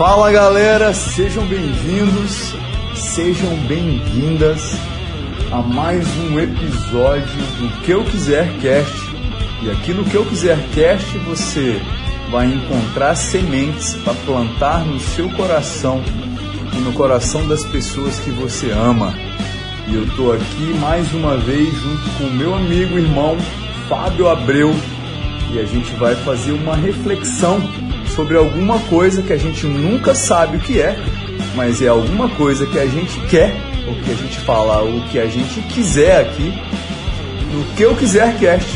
Fala galera, sejam bem-vindos, sejam bem-vindas a mais um episódio do Que Eu Quiser Cast. E aqui no Que Eu Quiser Cast você vai encontrar sementes para plantar no seu coração e no coração das pessoas que você ama. E eu tô aqui mais uma vez junto com o meu amigo e irmão Fábio Abreu e a gente vai fazer uma reflexão sobre alguma coisa que a gente nunca sabe o que é, mas é alguma coisa que a gente quer, ou que a gente fala, o que a gente quiser aqui, no que eu quiser cast.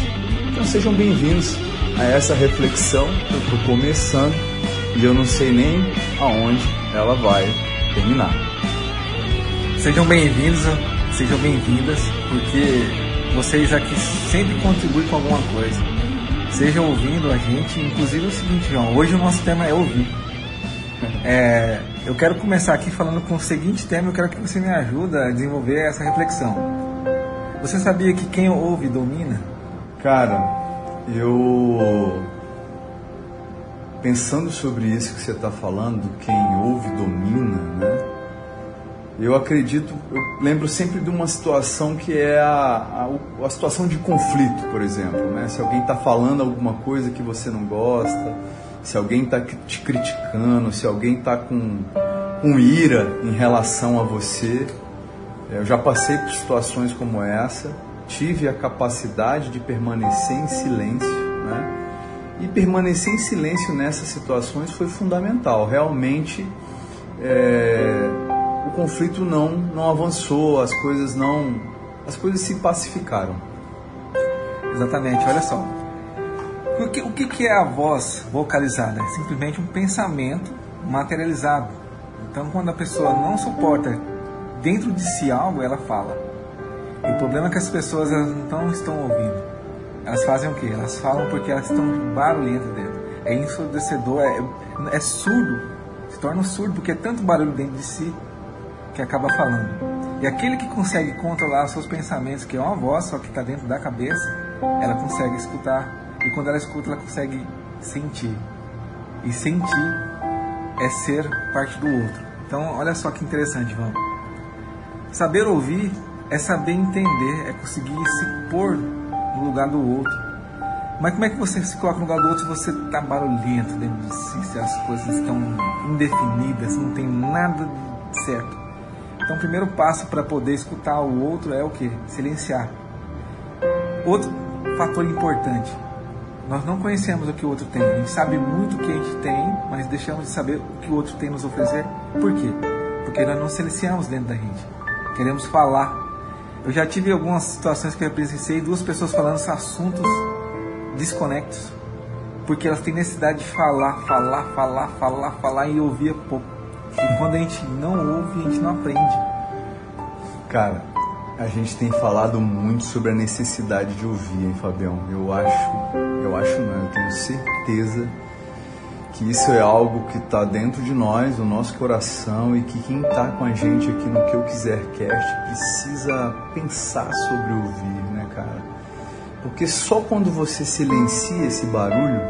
Então sejam bem-vindos a essa reflexão que eu estou começando e eu não sei nem aonde ela vai terminar. Sejam bem-vindos, sejam bem-vindas, porque vocês aqui sempre contribuem com alguma coisa. Sejam ouvindo a gente, inclusive é o seguinte, João, hoje o nosso tema é ouvir. É, eu quero começar aqui falando com o seguinte tema, eu quero que você me ajude a desenvolver essa reflexão. Você sabia que quem ouve domina? Cara, eu pensando sobre isso que você está falando, quem ouve domina, né? Eu acredito, eu lembro sempre de uma situação que é a, a, a situação de conflito, por exemplo, né? Se alguém está falando alguma coisa que você não gosta, se alguém está te criticando, se alguém está com, com ira em relação a você. Eu já passei por situações como essa, tive a capacidade de permanecer em silêncio, né? E permanecer em silêncio nessas situações foi fundamental. Realmente, é, o conflito não não avançou, as coisas não, as coisas se pacificaram. Exatamente. Olha só. O que, o que é a voz vocalizada? É simplesmente um pensamento materializado. Então, quando a pessoa não suporta dentro de si algo, ela fala. E o problema é que as pessoas não estão ouvindo. Elas fazem o quê? Elas falam porque elas estão barulhentas dentro. É ensurdecedor, é, é surdo. Se torna surdo porque é tanto barulho dentro de si que acaba falando. E aquele que consegue controlar seus pensamentos, que é uma voz só que está dentro da cabeça, ela consegue escutar. E quando ela escuta, ela consegue sentir. E sentir é ser parte do outro. Então, olha só que interessante, vamos. Saber ouvir é saber entender, é conseguir se pôr no lugar do outro. Mas como é que você se coloca no lugar do outro se você está barulhento dentro de si, se as coisas estão indefinidas, não tem nada certo? Então, o primeiro passo para poder escutar o outro é o que? Silenciar. Outro fator importante: nós não conhecemos o que o outro tem. A gente sabe muito o que a gente tem, mas deixamos de saber o que o outro tem nos oferecer. Por quê? Porque nós não silenciamos dentro da gente. Queremos falar eu já tive algumas situações que eu presenciei duas pessoas falando assuntos desconectos, porque elas têm necessidade de falar, falar, falar, falar, falar e ouvir pouco. E quando a gente não ouve, a gente não aprende. Cara, a gente tem falado muito sobre a necessidade de ouvir, hein, Fabião? Eu acho, eu acho não, eu tenho certeza que isso é algo que está dentro de nós, o nosso coração, e que quem está com a gente aqui no Que Eu Quiser Cast precisa pensar sobre ouvir, né, cara? Porque só quando você silencia esse barulho,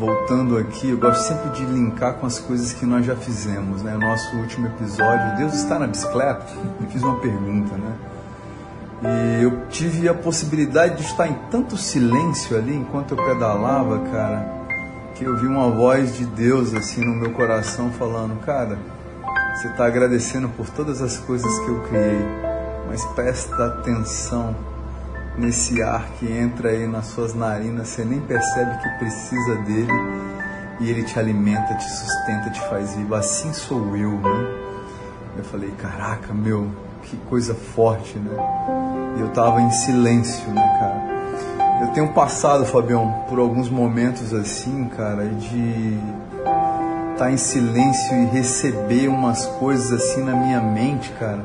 voltando aqui, eu gosto sempre de linkar com as coisas que nós já fizemos, né? Nosso último episódio, Deus está na bicicleta? Me fiz uma pergunta, né? E eu tive a possibilidade de estar em tanto silêncio ali enquanto eu pedalava, cara que eu vi uma voz de Deus assim no meu coração falando, cara, você está agradecendo por todas as coisas que eu criei, mas presta atenção nesse ar que entra aí nas suas narinas, você nem percebe que precisa dele e ele te alimenta, te sustenta, te faz vivo. Assim sou eu, né? Eu falei, caraca, meu, que coisa forte, né? E eu tava em silêncio, né, cara? Eu tenho passado, Fabião, por alguns momentos assim, cara, de estar tá em silêncio e receber umas coisas assim na minha mente, cara.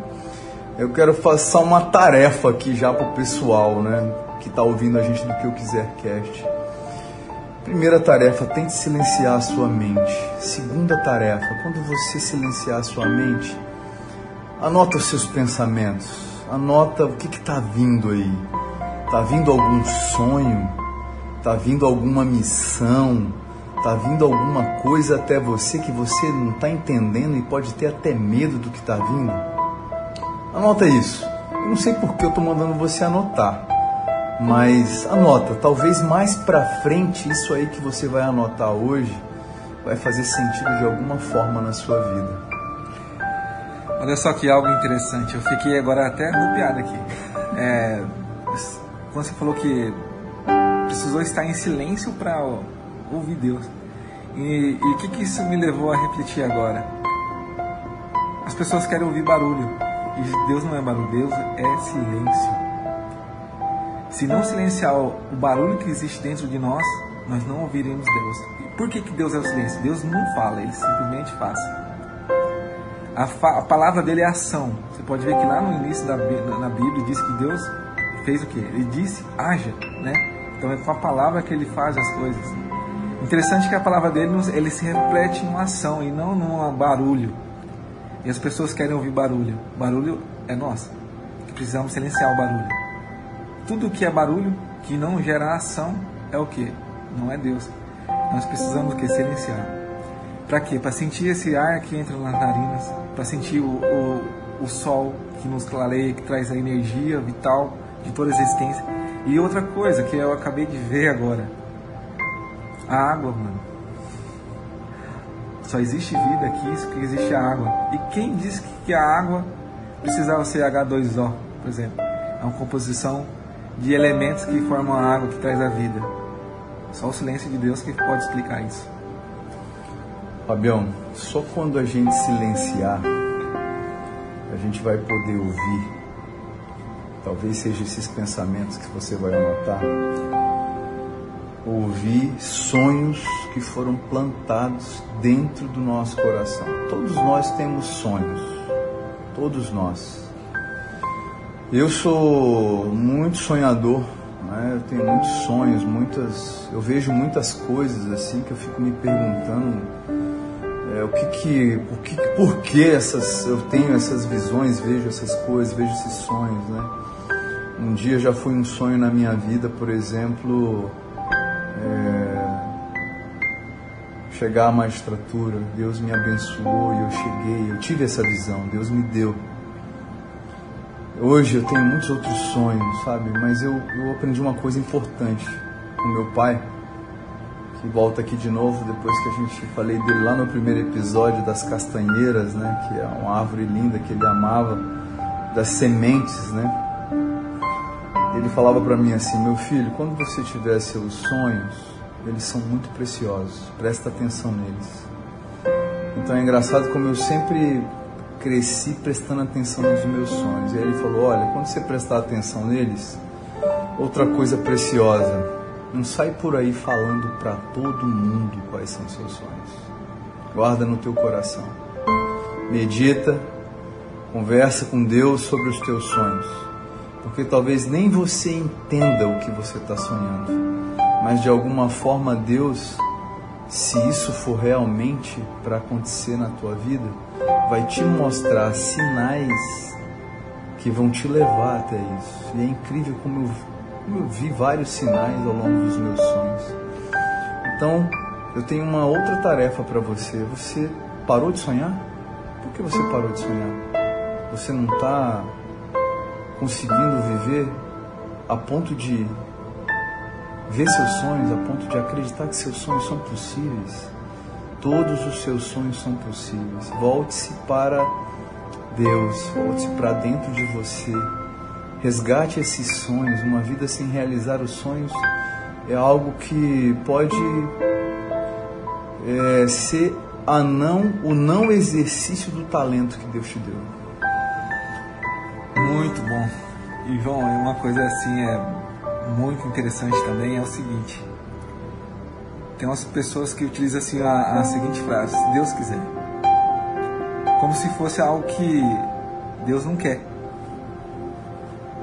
Eu quero passar uma tarefa aqui já pro pessoal, né, que tá ouvindo a gente do que eu quiser cast. Primeira tarefa, tente silenciar a sua mente. Segunda tarefa, quando você silenciar a sua mente, anota os seus pensamentos, anota o que está vindo aí Tá vindo algum sonho? Tá vindo alguma missão? Tá vindo alguma coisa até você que você não está entendendo e pode ter até medo do que está vindo? Anota isso. Eu não sei por que eu estou mandando você anotar, mas anota. Talvez mais para frente isso aí que você vai anotar hoje vai fazer sentido de alguma forma na sua vida. Olha só que algo interessante. Eu fiquei agora até arrupiado aqui. É, quando você falou que precisou estar em silêncio para ouvir Deus. E o que, que isso me levou a refletir agora? As pessoas querem ouvir barulho. E Deus não é barulho, Deus é silêncio. Se não silenciar o barulho que existe dentro de nós, nós não ouviremos Deus. Por que, que Deus é o silêncio? Deus não fala, ele simplesmente faz. A, fa a palavra dele é ação. Você pode ver que lá no início da na Bíblia diz que Deus fez o que? Ele disse, haja, né? Então é com a palavra que ele faz as coisas. Interessante que a palavra dele ele se reflete em uma ação e não num barulho. E as pessoas querem ouvir barulho. Barulho é que precisamos silenciar o barulho. Tudo que é barulho, que não gera ação, é o que? Não é Deus. Nós precisamos que silenciar. Para quê? Para sentir esse ar que entra nas narinas, para sentir o, o, o sol que nos clareia, que traz a energia vital de toda a existência. E outra coisa que eu acabei de ver agora, a água, mano. Só existe vida aqui, isso que existe a água. E quem disse que a água precisava ser H2O, por exemplo? É uma composição de elementos que formam a água que traz a vida. Só o silêncio de Deus que pode explicar isso. Fabião, só quando a gente silenciar, a gente vai poder ouvir. Talvez seja esses pensamentos que você vai anotar. Ouvir sonhos que foram plantados dentro do nosso coração. Todos nós temos sonhos. Todos nós. Eu sou muito sonhador né? Eu tenho muitos sonhos, muitas, eu vejo muitas coisas assim que eu fico me perguntando é, o que que, por que, por que essas, eu tenho essas visões, vejo essas coisas, vejo esses sonhos, né? Um dia já foi um sonho na minha vida, por exemplo, é, chegar à magistratura. Deus me abençoou e eu cheguei, eu tive essa visão, Deus me deu. Hoje eu tenho muitos outros sonhos, sabe? Mas eu, eu aprendi uma coisa importante com meu pai, que volta aqui de novo depois que a gente falei dele lá no primeiro episódio das castanheiras, né? Que é uma árvore linda que ele amava, das sementes, né? Ele falava para mim assim, meu filho, quando você tiver seus sonhos, eles são muito preciosos, presta atenção neles. Então é engraçado como eu sempre cresci prestando atenção nos meus sonhos. E aí ele falou: Olha, quando você prestar atenção neles, outra coisa preciosa, não sai por aí falando para todo mundo quais são seus sonhos. Guarda no teu coração. Medita, conversa com Deus sobre os teus sonhos. Porque talvez nem você entenda o que você está sonhando, mas de alguma forma Deus, se isso for realmente para acontecer na tua vida, vai te mostrar sinais que vão te levar até isso. E é incrível como eu, como eu vi vários sinais ao longo dos meus sonhos. Então, eu tenho uma outra tarefa para você. Você parou de sonhar? Por que você parou de sonhar? Você não está conseguindo viver a ponto de ver seus sonhos, a ponto de acreditar que seus sonhos são possíveis? todos os seus sonhos são possíveis. Volte-se para Deus, volte-se para dentro de você. Resgate esses sonhos. Uma vida sem realizar os sonhos é algo que pode é, ser a não, o não exercício do talento que Deus te deu. Muito bom. E João, uma coisa assim é muito interessante também é o seguinte tem umas pessoas que utilizam assim a, a seguinte frase: se Deus quiser. Como se fosse algo que Deus não quer.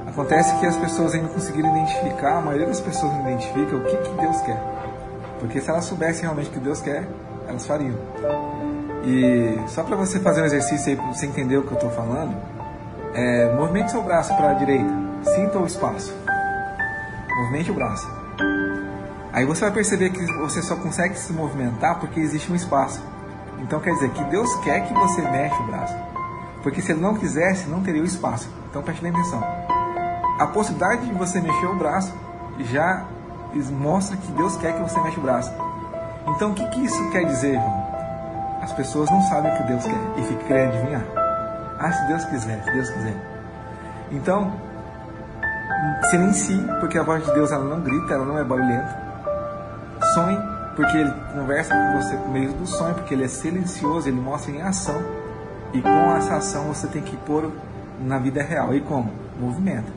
Acontece que as pessoas ainda conseguiram identificar, a maioria das pessoas não identifica o que, que Deus quer. Porque se elas soubessem realmente o que Deus quer, elas fariam. E só para você fazer um exercício aí, para você entender o que eu estou falando, é, movimente seu braço para a direita, sinta o espaço. Movimente o braço. Aí você vai perceber que você só consegue se movimentar porque existe um espaço. Então quer dizer que Deus quer que você mexa o braço. Porque se ele não quisesse, não teria o espaço. Então preste atenção. A possibilidade de você mexer o braço já mostra que Deus quer que você mexa o braço. Então o que, que isso quer dizer, irmão? As pessoas não sabem o que Deus quer e ficam querendo adivinhar. Ah, se Deus quiser, se Deus quiser. Então, silencie, porque a voz de Deus ela não grita, ela não é barulhenta. Sonhe, porque ele conversa com você por meio do sonho, porque ele é silencioso, ele mostra em ação. E com essa ação você tem que pôr na vida real. E como? Movimento.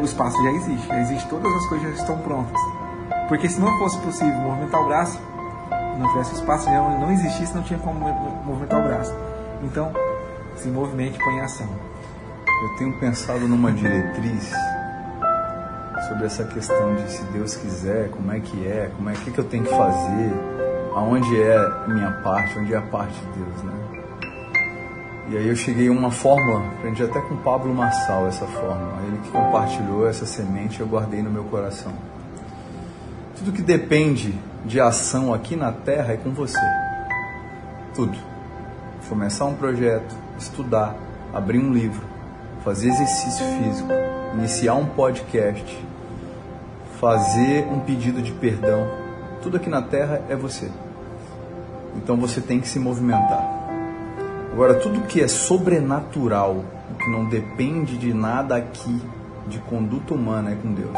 O espaço já existe, já existe, todas as coisas já estão prontas. Porque se não fosse possível movimentar o braço, não tivesse espaço, já não existisse, não tinha como movimentar o braço. Então, se movimente, põe em ação. Eu tenho pensado numa diretriz sobre essa questão de se Deus quiser, como é que é, como é que, que eu tenho que fazer, aonde é minha parte, onde é a parte de Deus, né? E aí eu cheguei a uma fórmula, aprendi até com Pablo Marçal essa fórmula, ele que compartilhou essa semente, eu guardei no meu coração. Tudo que depende de ação aqui na Terra é com você. Tudo. Começar um projeto, estudar, abrir um livro, fazer exercício físico, iniciar um podcast, fazer um pedido de perdão. Tudo aqui na Terra é você. Então você tem que se movimentar. Agora, tudo que é sobrenatural, que não depende de nada aqui, de conduta humana, é com Deus.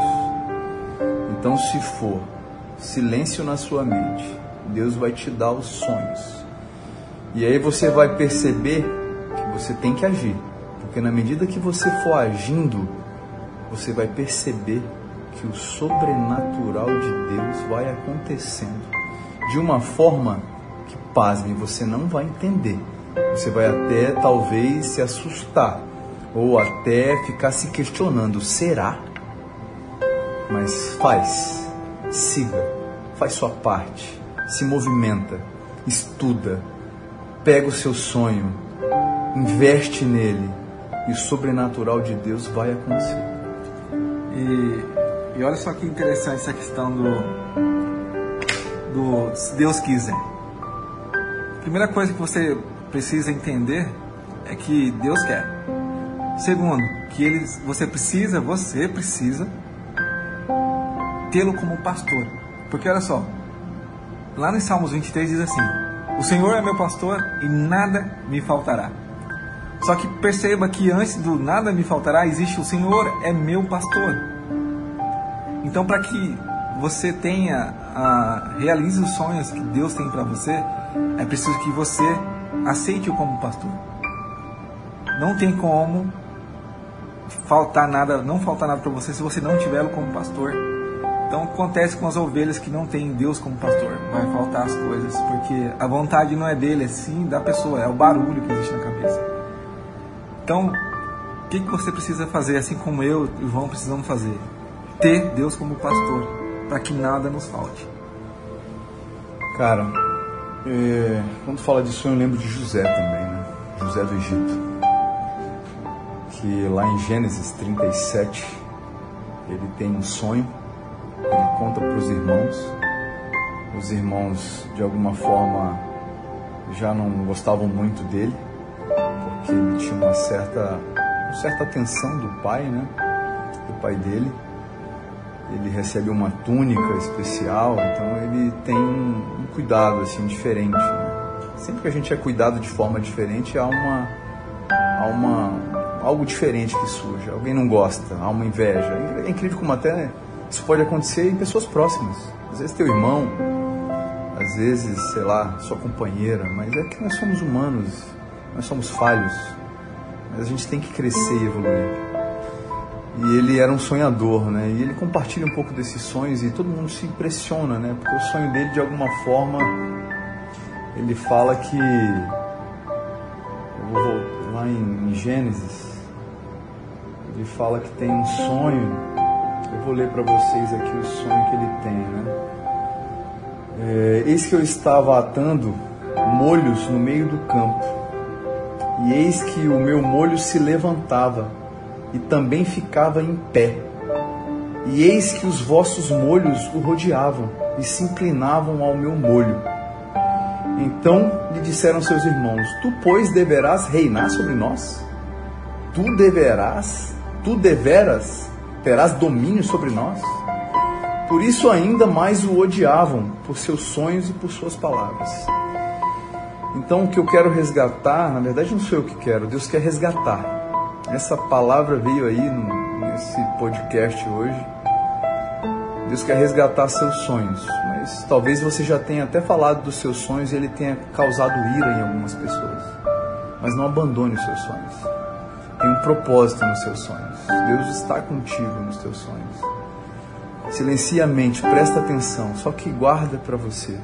Então, se for silêncio na sua mente, Deus vai te dar os sonhos. E aí você vai perceber você tem que agir. Porque na medida que você for agindo, você vai perceber que o sobrenatural de Deus vai acontecendo de uma forma que, pasme, você não vai entender. Você vai até talvez se assustar ou até ficar se questionando: será? Mas faz, siga, faz sua parte, se movimenta, estuda, pega o seu sonho, investe nele e o sobrenatural de Deus vai acontecer. E, e olha só que interessante essa questão do, do se Deus quiser. Primeira coisa que você precisa entender é que Deus quer. Segundo, que ele, você precisa, você precisa tê-lo como pastor. Porque olha só, lá no Salmos 23 diz assim: O Senhor é meu pastor e nada me faltará. Só que perceba que antes do nada me faltará, existe o Senhor é meu pastor. Então, para que você tenha, a, realize os sonhos que Deus tem para você, é preciso que você aceite-o como pastor. Não tem como faltar nada, não faltar nada para você se você não tiver como pastor. Então acontece com as ovelhas que não têm Deus como pastor. Vai faltar as coisas, porque a vontade não é dele, é sim da pessoa, é o barulho que existe na cabeça. Então, o que, que você precisa fazer, assim como eu e o João precisamos fazer? Ter Deus como pastor, para que nada nos falte. Cara, é, quando fala sonho, eu lembro de José também, né? José do Egito. Que lá em Gênesis 37, ele tem um sonho, ele conta para os irmãos. Os irmãos, de alguma forma, já não gostavam muito dele, porque ele tinha uma certa, uma certa atenção do pai, né? Do pai dele ele recebe uma túnica especial, então ele tem um, cuidado assim diferente. Né? Sempre que a gente é cuidado de forma diferente, há uma, há uma algo diferente que surge. Alguém não gosta, há uma inveja. É incrível como até isso pode acontecer em pessoas próximas. Às vezes teu irmão, às vezes, sei lá, sua companheira, mas é que nós somos humanos, nós somos falhos. Mas a gente tem que crescer e evoluir. E ele era um sonhador, né? E ele compartilha um pouco desses sonhos e todo mundo se impressiona, né? Porque o sonho dele, de alguma forma, ele fala que. Eu vou voltar lá em, Gênesis. Ele fala que tem um sonho. Eu vou ler para vocês aqui o sonho que ele tem, né? É, eis que eu estava atando molhos no meio do campo, e eis que o meu molho se levantava e também ficava em pé. E eis que os vossos molhos o rodeavam e se inclinavam ao meu molho. Então lhe disseram seus irmãos: Tu, pois, deverás reinar sobre nós? Tu deverás, tu deveras terás domínio sobre nós? Por isso ainda mais o odiavam, por seus sonhos e por suas palavras. Então o que eu quero resgatar, na verdade não sou eu que quero, Deus quer resgatar. Essa palavra veio aí nesse podcast hoje. Deus quer resgatar seus sonhos, mas talvez você já tenha até falado dos seus sonhos e ele tenha causado ira em algumas pessoas. Mas não abandone os seus sonhos. Tem um propósito nos seus sonhos. Deus está contigo nos teus sonhos. Silencia a mente, presta atenção, só que guarda para você.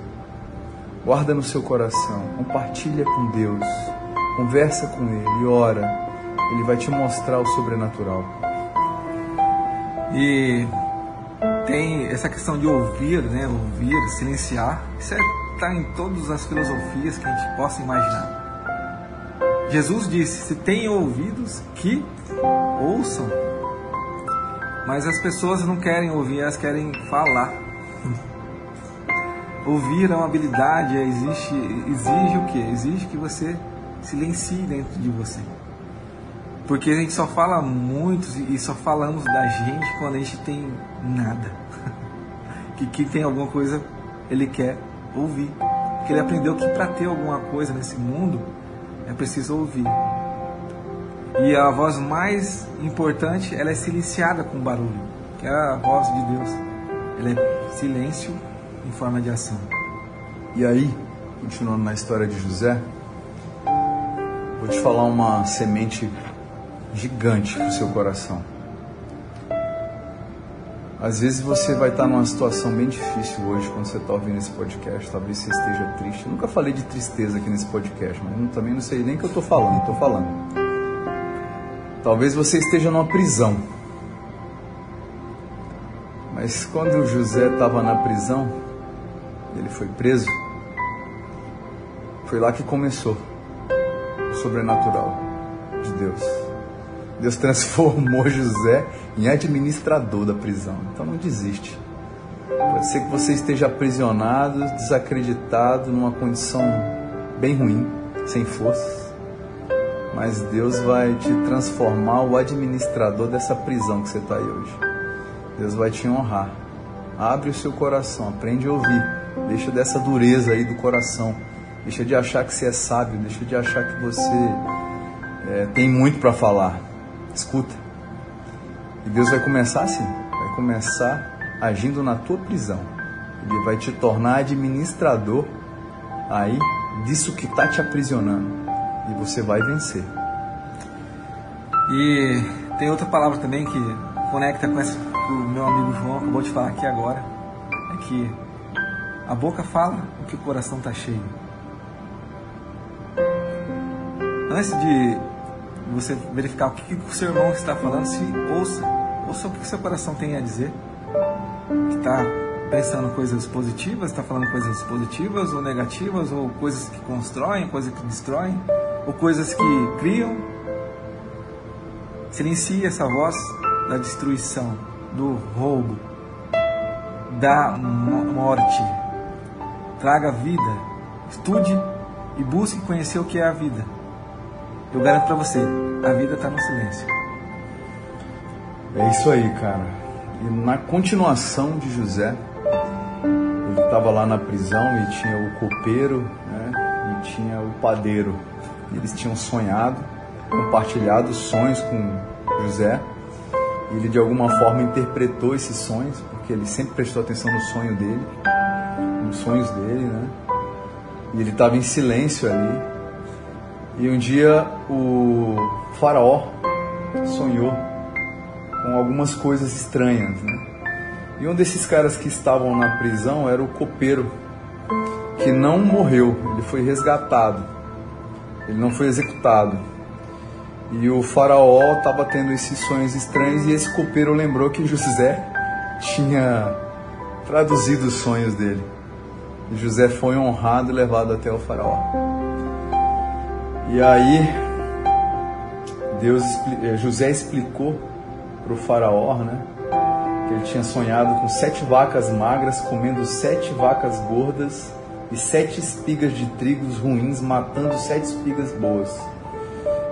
Guarda no seu coração, compartilha com Deus, conversa com Ele, ora. Ele vai te mostrar o sobrenatural. E tem essa questão de ouvir, né? Ouvir, silenciar. Isso está é, em todas as filosofias que a gente possa imaginar. Jesus disse: Se tem ouvidos, que ouçam. Mas as pessoas não querem ouvir, elas querem falar. Ouvir é uma habilidade, exige, exige o que? Exige que você silencie dentro de você. Porque a gente só fala muito e só falamos da gente quando a gente tem nada. que quem tem alguma coisa, ele quer ouvir. Porque ele aprendeu que para ter alguma coisa nesse mundo, é preciso ouvir. E a voz mais importante, ela é silenciada com barulho, que é a voz de Deus. Ela é silêncio em forma de ação. E aí, continuando na história de José, vou te falar uma semente gigante para o seu coração. Às vezes você vai estar numa situação bem difícil hoje quando você está ouvindo esse podcast. Talvez você esteja triste. Eu nunca falei de tristeza aqui nesse podcast, mas eu também não sei nem o que eu estou falando. Estou falando. Talvez você esteja numa prisão. Mas quando José estava na prisão, ele foi preso. Foi lá que começou o sobrenatural de Deus. Deus transformou José em administrador da prisão. Então não desiste. Pode ser que você esteja aprisionado, desacreditado, numa condição bem ruim, sem forças. Mas Deus vai te transformar o administrador dessa prisão que você está aí hoje. Deus vai te honrar. Abre o seu coração, aprende a ouvir. Deixa dessa dureza aí do coração. Deixa de achar que você é sábio, deixa de achar que você é, tem muito para falar. Escuta. E Deus vai começar assim, vai começar agindo na tua prisão. Ele vai te tornar administrador aí disso que está te aprisionando. E você vai vencer. E tem outra palavra também que conecta com essa que o meu amigo João acabou de falar aqui agora. É que a boca fala o que o coração está cheio. Antes de você verificar o que, que o seu irmão está falando, se ouça, ouça o que, que seu coração tem a dizer. Que está pensando coisas positivas, está falando coisas positivas ou negativas, ou coisas que constroem, coisas que destroem, ou coisas que criam. Silencie essa voz da destruição, do roubo, da morte. Traga vida, estude e busque conhecer o que é a vida. Eu garanto para você, a vida está no silêncio. É isso aí, cara. E na continuação de José, ele estava lá na prisão e tinha o copeiro né, e tinha o padeiro. Eles tinham sonhado, compartilhado sonhos com José. E ele de alguma forma interpretou esses sonhos, porque ele sempre prestou atenção no sonho dele, nos sonhos dele, né? E ele estava em silêncio ali, e um dia o faraó sonhou com algumas coisas estranhas, né? E um desses caras que estavam na prisão era o copeiro, que não morreu, ele foi resgatado. Ele não foi executado. E o faraó estava tendo esses sonhos estranhos e esse copeiro lembrou que José tinha traduzido os sonhos dele. José foi honrado e levado até o faraó. E aí Deus, eh, José explicou para o faraó, né, que ele tinha sonhado com sete vacas magras comendo sete vacas gordas e sete espigas de trigos ruins matando sete espigas boas.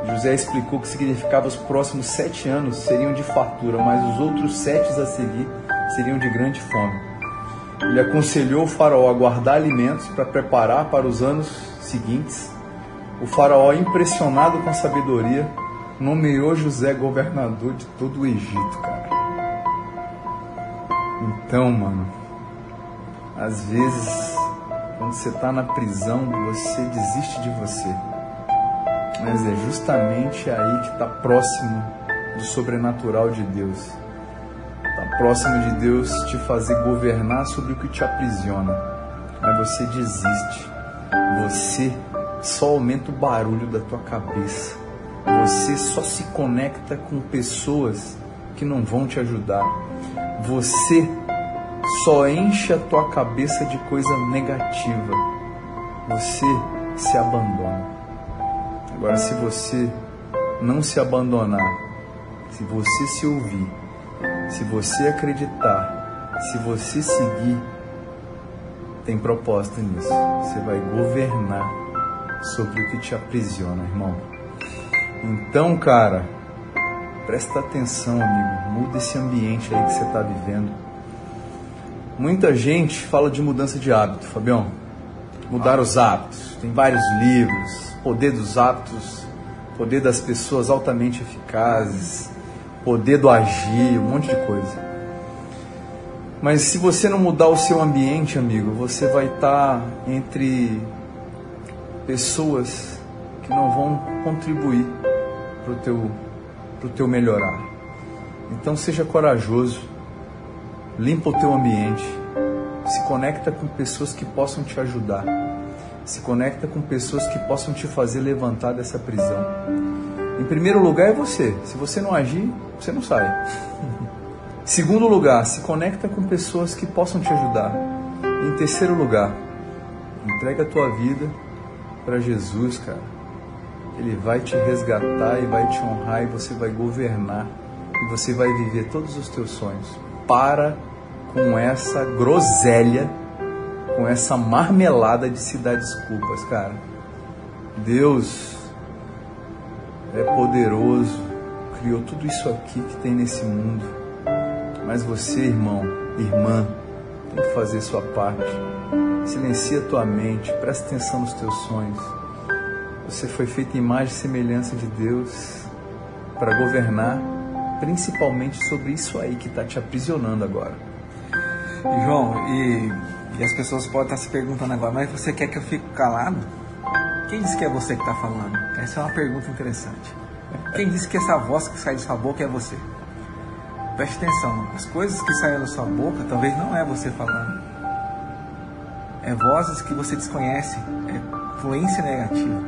José explicou que significava os próximos sete anos seriam de fartura, mas os outros sete a seguir seriam de grande fome. Ele aconselhou o faraó a guardar alimentos para preparar para os anos seguintes. O faraó, impressionado com a sabedoria, nomeou José governador de todo o Egito, cara. Então, mano, às vezes, quando você está na prisão, você desiste de você. Mas é justamente aí que está próximo do sobrenatural de Deus. Próximo de Deus te fazer governar sobre o que te aprisiona. Mas você desiste. Você só aumenta o barulho da tua cabeça. Você só se conecta com pessoas que não vão te ajudar. Você só enche a tua cabeça de coisa negativa. Você se abandona. Agora, se você não se abandonar, se você se ouvir, se você acreditar, se você seguir, tem propósito nisso. Você vai governar sobre o que te aprisiona, irmão. Então, cara, presta atenção, amigo. Muda esse ambiente aí que você está vivendo. Muita gente fala de mudança de hábito, Fabião. Mudar os hábitos. Tem vários livros. Poder dos hábitos, poder das pessoas altamente eficazes, poder do agir, um monte de coisa. Mas se você não mudar o seu ambiente, amigo, você vai estar entre pessoas que não vão contribuir para o teu, pro teu melhorar. Então seja corajoso, limpa o teu ambiente, se conecta com pessoas que possam te ajudar, se conecta com pessoas que possam te fazer levantar dessa prisão. Em primeiro lugar é você. Se você não agir, você não sai. Segundo lugar, se conecta com pessoas que possam te ajudar. Em terceiro lugar, entrega a tua vida para Jesus, cara. Ele vai te resgatar e vai te honrar e você vai governar e você vai viver todos os teus sonhos. Para com essa groselha, com essa marmelada de se dar desculpas, cara. Deus é poderoso, criou tudo isso aqui que tem nesse mundo. Mas você, irmão, irmã, tem que fazer sua parte. Silencia tua mente, presta atenção nos teus sonhos. Você foi feito em imagem e semelhança de Deus para governar, principalmente sobre isso aí que está te aprisionando agora. João, e, e, as pessoas podem estar se perguntando agora, mas você quer que eu fique calado? Quem disse que é você que está falando? Essa é uma pergunta interessante. Quem disse que essa voz que sai de sua boca é você? Preste atenção, as coisas que saem da sua boca talvez não é você falando. É vozes que você desconhece, é fluência negativa.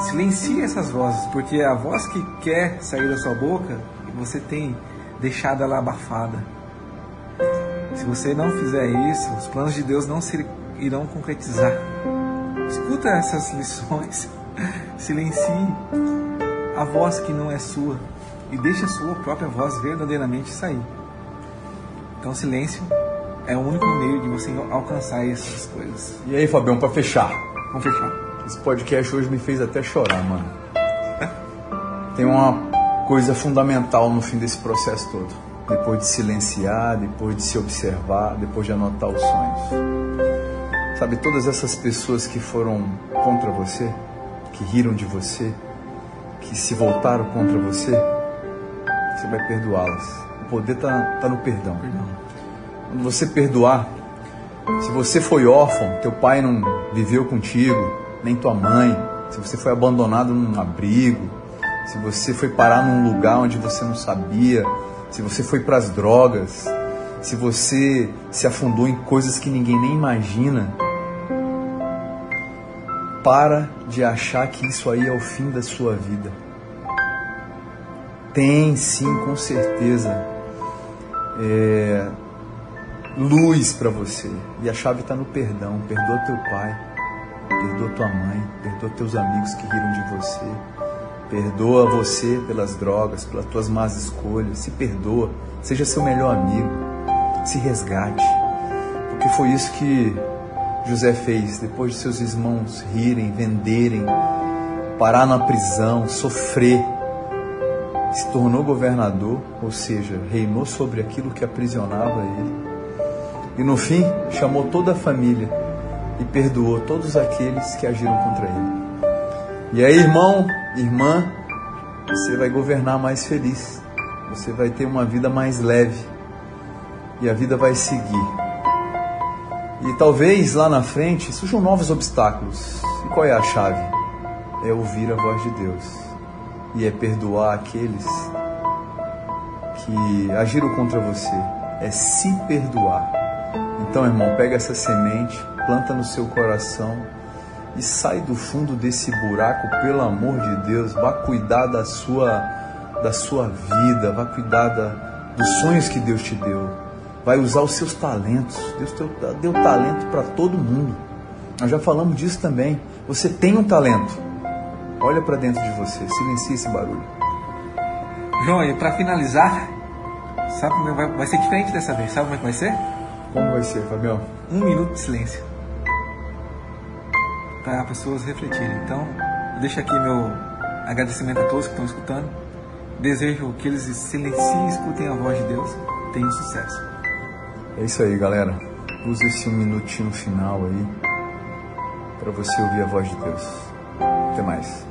Silencie essas vozes, porque a voz que quer sair da sua boca, você tem deixado ela abafada. Se você não fizer isso, os planos de Deus não se irão concretizar. Escuta essas lições, silencie a voz que não é sua e deixe a sua própria voz verdadeiramente sair. Então, silêncio é o único meio de você alcançar essas coisas. E aí, Fabião, para fechar? Vamos fechar. Esse podcast hoje me fez até chorar, mano. Tem uma coisa fundamental no fim desse processo todo. Depois de silenciar, depois de se observar, depois de anotar os sonhos. Sabe, todas essas pessoas que foram contra você, que riram de você, que se voltaram contra você, você vai perdoá-las. O poder está tá no perdão. perdão. Quando você perdoar, se você foi órfão, teu pai não viveu contigo, nem tua mãe, se você foi abandonado num abrigo, se você foi parar num lugar onde você não sabia, se você foi para as drogas, se você se afundou em coisas que ninguém nem imagina, para de achar que isso aí é o fim da sua vida. Tem sim, com certeza, é, luz para você. E a chave está no perdão. Perdoa teu pai, perdoa tua mãe, perdoa teus amigos que riram de você. Perdoa você pelas drogas, pelas tuas más escolhas. Se perdoa. Seja seu melhor amigo. Se resgate. Porque foi isso que José fez depois de seus irmãos rirem, venderem, parar na prisão, sofrer. Se tornou governador, ou seja, reinou sobre aquilo que aprisionava ele. E no fim, chamou toda a família e perdoou todos aqueles que agiram contra ele. E aí, irmão, irmã, você vai governar mais feliz. Você vai ter uma vida mais leve. E a vida vai seguir. E talvez lá na frente surjam novos obstáculos. E qual é a chave? É ouvir a voz de Deus. E é perdoar aqueles que agiram contra você. É se perdoar. Então, irmão, pega essa semente, planta no seu coração e sai do fundo desse buraco, pelo amor de Deus, vá cuidar da sua da sua vida, vá cuidar da, dos sonhos que Deus te deu. Vai usar os seus talentos. Deus deu, deu talento para todo mundo. Nós já falamos disso também. Você tem um talento. Olha para dentro de você, silencie esse barulho. João, e para finalizar, sabe como vai, vai ser diferente dessa vez? Sabe como é que vai ser? Como vai ser, Fabião? Um minuto de silêncio para pessoas refletirem. Então, eu deixo aqui meu agradecimento a todos que estão escutando. Desejo que eles silenciem e escutem a voz de Deus. Tenham sucesso. É isso aí, galera. Use esse minutinho final aí para você ouvir a voz de Deus. Até mais.